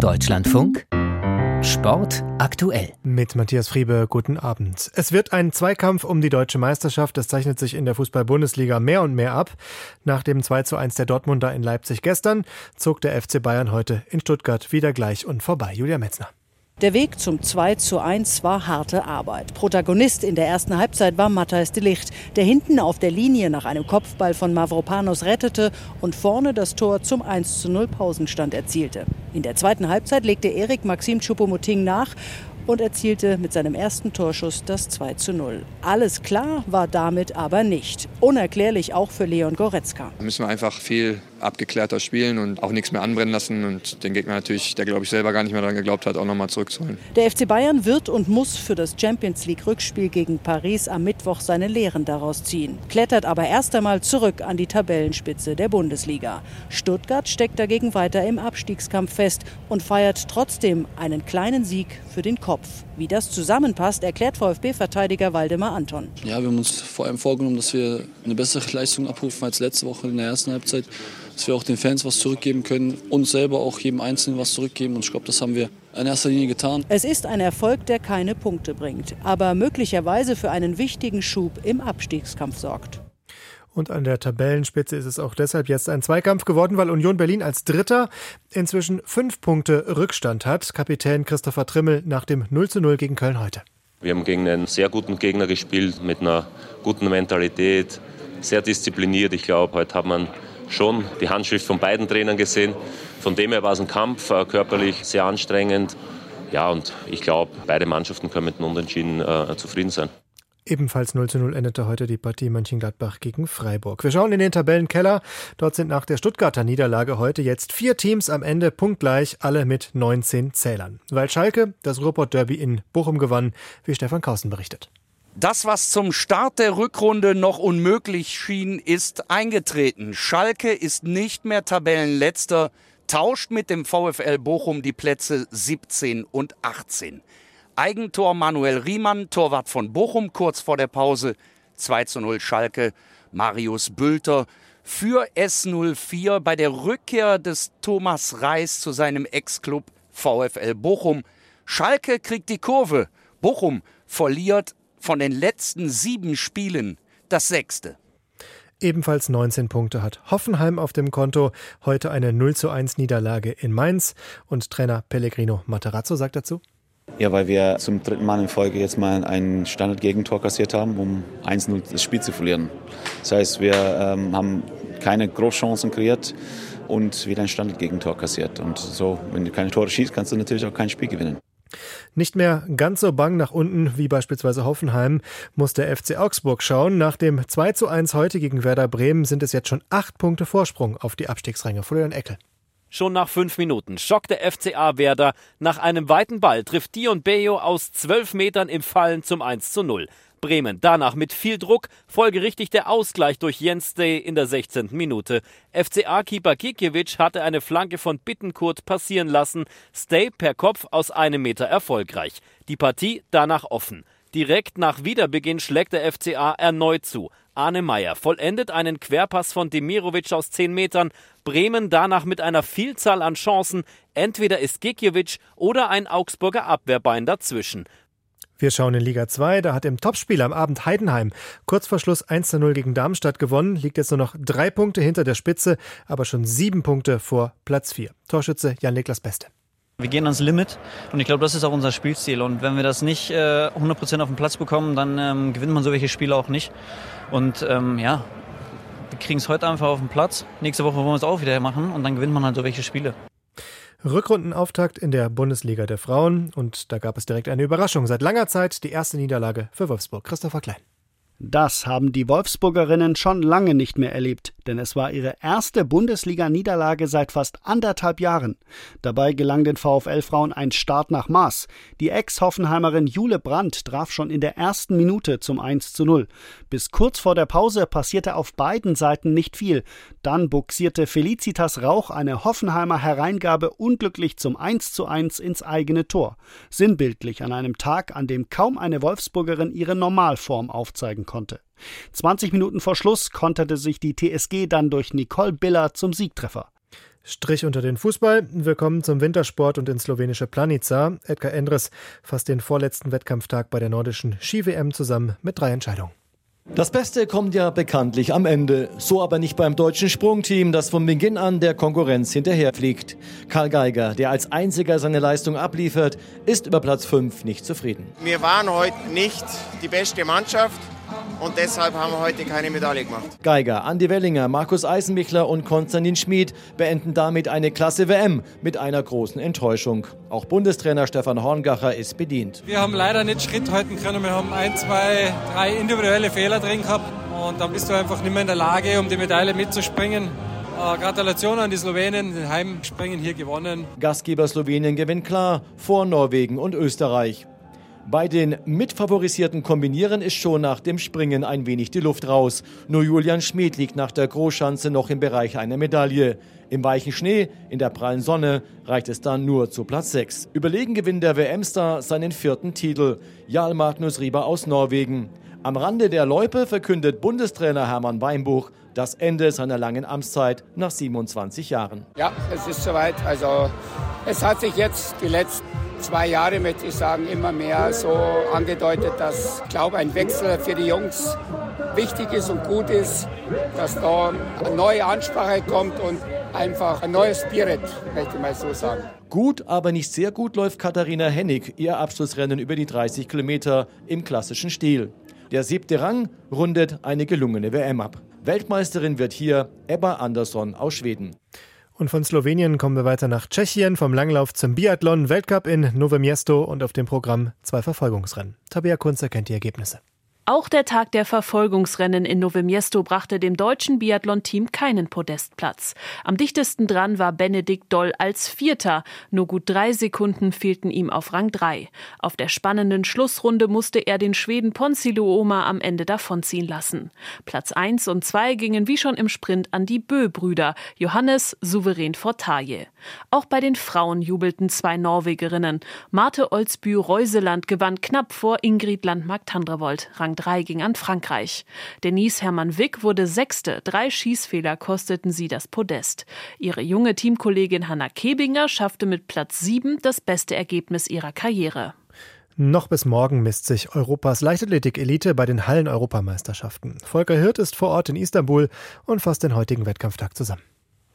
Deutschlandfunk Sport aktuell. Mit Matthias Friebe, guten Abend. Es wird ein Zweikampf um die deutsche Meisterschaft. Das zeichnet sich in der Fußball-Bundesliga mehr und mehr ab. Nach dem 2 zu 1 der Dortmunder in Leipzig gestern zog der FC Bayern heute in Stuttgart wieder gleich und vorbei. Julia Metzner. Der Weg zum 2 zu 1 war harte Arbeit. Protagonist in der ersten Halbzeit war Matthijs de Licht, der hinten auf der Linie nach einem Kopfball von Mavropanos rettete und vorne das Tor zum 1 zu 0 Pausenstand erzielte. In der zweiten Halbzeit legte Erik Maxim Choupo-Moting nach und erzielte mit seinem ersten Torschuss das 2 zu 0. Alles klar war damit aber nicht. Unerklärlich auch für Leon Goretzka. Da müssen wir einfach viel abgeklärter spielen und auch nichts mehr anbrennen lassen und den Gegner natürlich, der glaube ich selber gar nicht mehr daran geglaubt hat, auch nochmal zurückzuholen. Der FC Bayern wird und muss für das Champions League Rückspiel gegen Paris am Mittwoch seine Lehren daraus ziehen, klettert aber erst einmal zurück an die Tabellenspitze der Bundesliga. Stuttgart steckt dagegen weiter im Abstiegskampf fest und feiert trotzdem einen kleinen Sieg für den Kopf. Wie das zusammenpasst, erklärt VfB-Verteidiger Waldemar Anton. Ja, wir haben uns vor allem vorgenommen, dass wir eine bessere Leistung abrufen als letzte Woche in der ersten Halbzeit dass wir auch den Fans was zurückgeben können, uns selber auch jedem Einzelnen was zurückgeben. Und ich glaube, das haben wir in erster Linie getan. Es ist ein Erfolg, der keine Punkte bringt, aber möglicherweise für einen wichtigen Schub im Abstiegskampf sorgt. Und an der Tabellenspitze ist es auch deshalb jetzt ein Zweikampf geworden, weil Union Berlin als Dritter inzwischen fünf Punkte Rückstand hat. Kapitän Christopher Trimmel nach dem 0 zu 0 gegen Köln heute. Wir haben gegen einen sehr guten Gegner gespielt, mit einer guten Mentalität, sehr diszipliniert. Ich glaube, heute hat man schon die Handschrift von beiden Trainern gesehen. Von dem her war es ein Kampf, äh, körperlich sehr anstrengend. Ja, und ich glaube, beide Mannschaften können mit dem Unentschieden äh, zufrieden sein. Ebenfalls 0 zu 0 endete heute die Partie Mönchengladbach gegen Freiburg. Wir schauen in den Tabellenkeller. Dort sind nach der Stuttgarter Niederlage heute jetzt vier Teams am Ende punktgleich, alle mit 19 Zählern. Weil Schalke das Ruhrpott Derby in Bochum gewann, wie Stefan Kausen berichtet. Das, was zum Start der Rückrunde noch unmöglich schien, ist eingetreten. Schalke ist nicht mehr Tabellenletzter, tauscht mit dem VfL Bochum die Plätze 17 und 18. Eigentor Manuel Riemann, Torwart von Bochum, kurz vor der Pause. 2 zu 0 Schalke, Marius Bülter. Für S04 bei der Rückkehr des Thomas Reis zu seinem Ex-Club VfL Bochum. Schalke kriegt die Kurve. Bochum verliert von den letzten sieben Spielen das sechste. Ebenfalls 19 Punkte hat Hoffenheim auf dem Konto. Heute eine 0 zu 1 Niederlage in Mainz. Und Trainer Pellegrino Materazzo sagt dazu. Ja, weil wir zum dritten Mal in Folge jetzt mal ein Standard-Gegentor kassiert haben, um 1-0 das Spiel zu verlieren. Das heißt, wir ähm, haben keine Großchancen kreiert und wieder ein Standard-Gegentor kassiert. Und so, wenn du keine Tore schießt, kannst du natürlich auch kein Spiel gewinnen. Nicht mehr ganz so bang nach unten wie beispielsweise Hoffenheim muss der FC Augsburg schauen. Nach dem 2 zu 1 heute gegen Werder Bremen sind es jetzt schon acht Punkte Vorsprung auf die Abstiegsränge. Florian Eckel. Schon nach fünf Minuten schockt der FCA Werder. Nach einem weiten Ball trifft Dion Bejo aus zwölf Metern im Fallen zum 1 zu 0. Bremen danach mit viel Druck, folgerichtig der Ausgleich durch Jens Day in der 16. Minute. FCA-Keeper Kikiewicz hatte eine Flanke von Bittenkurt passieren lassen, Stay per Kopf aus einem Meter erfolgreich. Die Partie danach offen. Direkt nach Wiederbeginn schlägt der FCA erneut zu. Arne Meyer vollendet einen Querpass von Demirovic aus 10 Metern. Bremen danach mit einer Vielzahl an Chancen. Entweder ist Gikiewicz oder ein Augsburger Abwehrbein dazwischen. Wir schauen in Liga 2. Da hat im Topspiel am Abend Heidenheim kurz vor Schluss 1 zu 0 gegen Darmstadt gewonnen, liegt jetzt nur noch drei Punkte hinter der Spitze, aber schon sieben Punkte vor Platz 4. Torschütze Jan-Niklas Beste. Wir gehen ans Limit und ich glaube, das ist auch unser Spielstil. Und wenn wir das nicht äh, 100% auf den Platz bekommen, dann ähm, gewinnt man solche Spiele auch nicht. Und ähm, ja, wir kriegen es heute einfach auf den Platz. Nächste Woche wollen wir es auch wieder machen und dann gewinnt man halt so welche Spiele. Rückrundenauftakt in der Bundesliga der Frauen und da gab es direkt eine Überraschung. Seit langer Zeit die erste Niederlage für Wolfsburg. Christopher Klein. Das haben die Wolfsburgerinnen schon lange nicht mehr erlebt, denn es war ihre erste Bundesliga-Niederlage seit fast anderthalb Jahren. Dabei gelang den VfL-Frauen ein Start nach Maß. Die Ex-Hoffenheimerin Jule Brandt traf schon in der ersten Minute zum 1 zu 0. Bis kurz vor der Pause passierte auf beiden Seiten nicht viel. Dann buxierte Felicitas Rauch eine Hoffenheimer Hereingabe unglücklich zum 1 zu 1 ins eigene Tor. Sinnbildlich an einem Tag, an dem kaum eine Wolfsburgerin ihre Normalform aufzeigen konnte. 20 Minuten vor Schluss konterte sich die TSG dann durch Nicole Biller zum Siegtreffer. Strich unter den Fußball. Willkommen zum Wintersport und ins slowenische Planica. Edgar Endres fasst den vorletzten Wettkampftag bei der nordischen Ski-WM zusammen mit drei Entscheidungen. Das Beste kommt ja bekanntlich am Ende. So aber nicht beim deutschen Sprungteam, das von Beginn an der Konkurrenz hinterherfliegt. Karl Geiger, der als einziger seine Leistung abliefert, ist über Platz 5 nicht zufrieden. Wir waren heute nicht die beste Mannschaft und deshalb haben wir heute keine Medaille gemacht. Geiger, Andi Wellinger, Markus Eisenmichler und Konstantin Schmid beenden damit eine klasse WM mit einer großen Enttäuschung. Auch Bundestrainer Stefan Horngacher ist bedient. Wir haben leider nicht Schritt halten können. Wir haben ein, zwei, drei individuelle Fehler drin gehabt und dann bist du einfach nicht mehr in der Lage, um die Medaille mitzuspringen. Äh, Gratulation an die Slowenen, den Heimspringen hier gewonnen. Gastgeber Slowenien gewinnt klar vor Norwegen und Österreich. Bei den mitfavorisierten Kombinieren ist schon nach dem Springen ein wenig die Luft raus. Nur Julian Schmid liegt nach der Großschanze noch im Bereich einer Medaille. Im weichen Schnee, in der prallen Sonne reicht es dann nur zu Platz 6. Überlegen gewinnt der WM-Star seinen vierten Titel. Jarl Magnus Rieber aus Norwegen. Am Rande der Loipe verkündet Bundestrainer Hermann Weinbuch das Ende seiner langen Amtszeit nach 27 Jahren. Ja, es ist soweit. Also es hat sich jetzt die letzten zwei Jahre, möchte ich sagen, immer mehr so angedeutet, dass, ich glaube, ein Wechsel für die Jungs wichtig ist und gut ist, dass da eine neue Ansprache kommt und einfach ein neues Spirit, möchte ich mal so sagen. Gut, aber nicht sehr gut läuft Katharina Hennig ihr Abschlussrennen über die 30 Kilometer im klassischen Stil. Der siebte Rang rundet eine gelungene WM ab. Weltmeisterin wird hier Ebba Andersson aus Schweden. Und von Slowenien kommen wir weiter nach Tschechien, vom Langlauf zum Biathlon, Weltcup in Nové Město und auf dem Programm zwei Verfolgungsrennen. Tabea Kunze kennt die Ergebnisse. Auch der Tag der Verfolgungsrennen in Město brachte dem deutschen Biathlon-Team keinen Podestplatz. Am dichtesten dran war Benedikt Doll als Vierter. Nur gut drei Sekunden fehlten ihm auf Rang 3. Auf der spannenden Schlussrunde musste er den Schweden Ponsi Luoma am Ende davonziehen lassen. Platz 1 und 2 gingen wie schon im Sprint an die Bö-Brüder, Johannes souverän vor Taille. Auch bei den Frauen jubelten zwei Norwegerinnen. Marte Olsby-Reuseland gewann knapp vor Ingrid Landmark-Tandrevold, Rang 3 ging an Frankreich. Denise Hermann Wick wurde Sechste. Drei Schießfehler kosteten sie das Podest. Ihre junge Teamkollegin Hanna Kebinger schaffte mit Platz 7 das beste Ergebnis ihrer Karriere. Noch bis morgen misst sich Europas Leichtathletik-Elite bei den Hallen-Europameisterschaften. Volker Hirt ist vor Ort in Istanbul und fasst den heutigen Wettkampftag zusammen.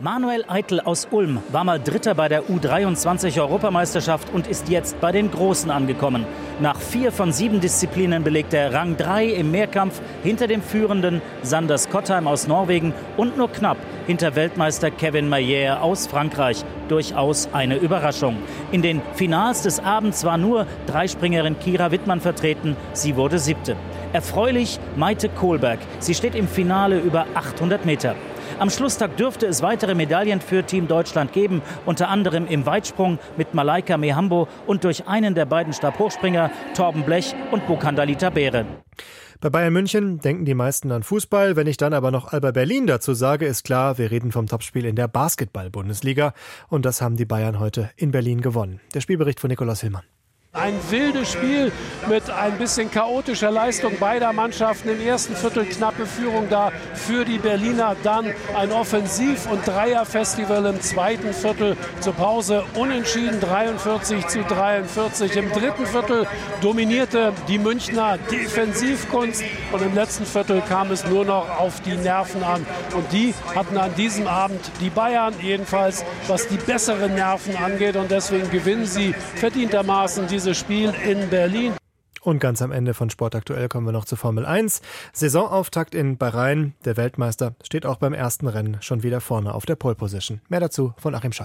Manuel Eitel aus Ulm war mal Dritter bei der U23-Europameisterschaft und ist jetzt bei den Großen angekommen. Nach vier von sieben Disziplinen belegt er Rang 3 im Mehrkampf hinter dem führenden Sanders Kottheim aus Norwegen und nur knapp hinter Weltmeister Kevin Mayer aus Frankreich. Durchaus eine Überraschung. In den Finals des Abends war nur Dreispringerin Kira Wittmann vertreten. Sie wurde siebte. Erfreulich Maite Kohlberg. Sie steht im Finale über 800 Meter. Am Schlusstag dürfte es weitere Medaillen für Team Deutschland geben, unter anderem im Weitsprung mit Malaika Mehambo und durch einen der beiden Stabhochspringer Torben Blech und Bokandalita Beere. Bei Bayern München denken die meisten an Fußball. Wenn ich dann aber noch Alba Berlin dazu sage, ist klar, wir reden vom Topspiel in der Basketball-Bundesliga. Und das haben die Bayern heute in Berlin gewonnen. Der Spielbericht von Nikolaus Hillmann. Ein wildes Spiel mit ein bisschen chaotischer Leistung beider Mannschaften. Im ersten Viertel knappe Führung da für die Berliner. Dann ein Offensiv- und Dreierfestival im zweiten Viertel zur Pause. Unentschieden 43 zu 43. Im dritten Viertel dominierte die Münchner Defensivkunst. Und im letzten Viertel kam es nur noch auf die Nerven an. Und die hatten an diesem Abend die Bayern jedenfalls, was die besseren Nerven angeht. Und deswegen gewinnen sie verdientermaßen die dieses Spiel in Berlin. Und ganz am Ende von Sportaktuell kommen wir noch zur Formel 1. Saisonauftakt in Bahrain. Der Weltmeister steht auch beim ersten Rennen schon wieder vorne auf der Pole Position. Mehr dazu von Achim Scheu.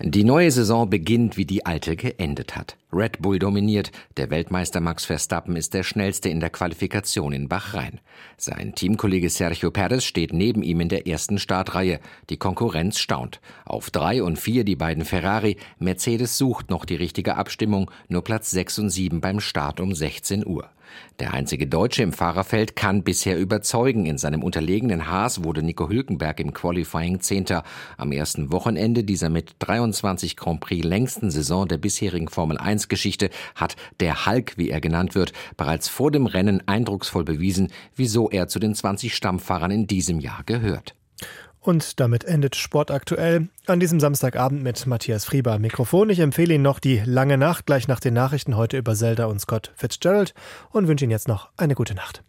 Die neue Saison beginnt, wie die alte geendet hat. Red Bull dominiert, der Weltmeister Max Verstappen ist der schnellste in der Qualifikation in Bahrain. Sein Teamkollege Sergio Perez steht neben ihm in der ersten Startreihe. Die Konkurrenz staunt. Auf drei und vier die beiden Ferrari. Mercedes sucht noch die richtige Abstimmung, nur Platz sechs und sieben beim Start um 16 Uhr. Der einzige Deutsche im Fahrerfeld kann bisher überzeugen. In seinem unterlegenen Haas wurde Nico Hülkenberg im Qualifying Zehnter. Am ersten Wochenende dieser mit 23 Grand Prix längsten Saison der bisherigen Formel 1 Geschichte hat der Hulk, wie er genannt wird, bereits vor dem Rennen eindrucksvoll bewiesen, wieso er zu den 20 Stammfahrern in diesem Jahr gehört. Und damit endet Sport aktuell an diesem Samstagabend mit Matthias Frieber Mikrofon. Ich empfehle Ihnen noch die lange Nacht, gleich nach den Nachrichten heute über Zelda und Scott Fitzgerald und wünsche Ihnen jetzt noch eine gute Nacht.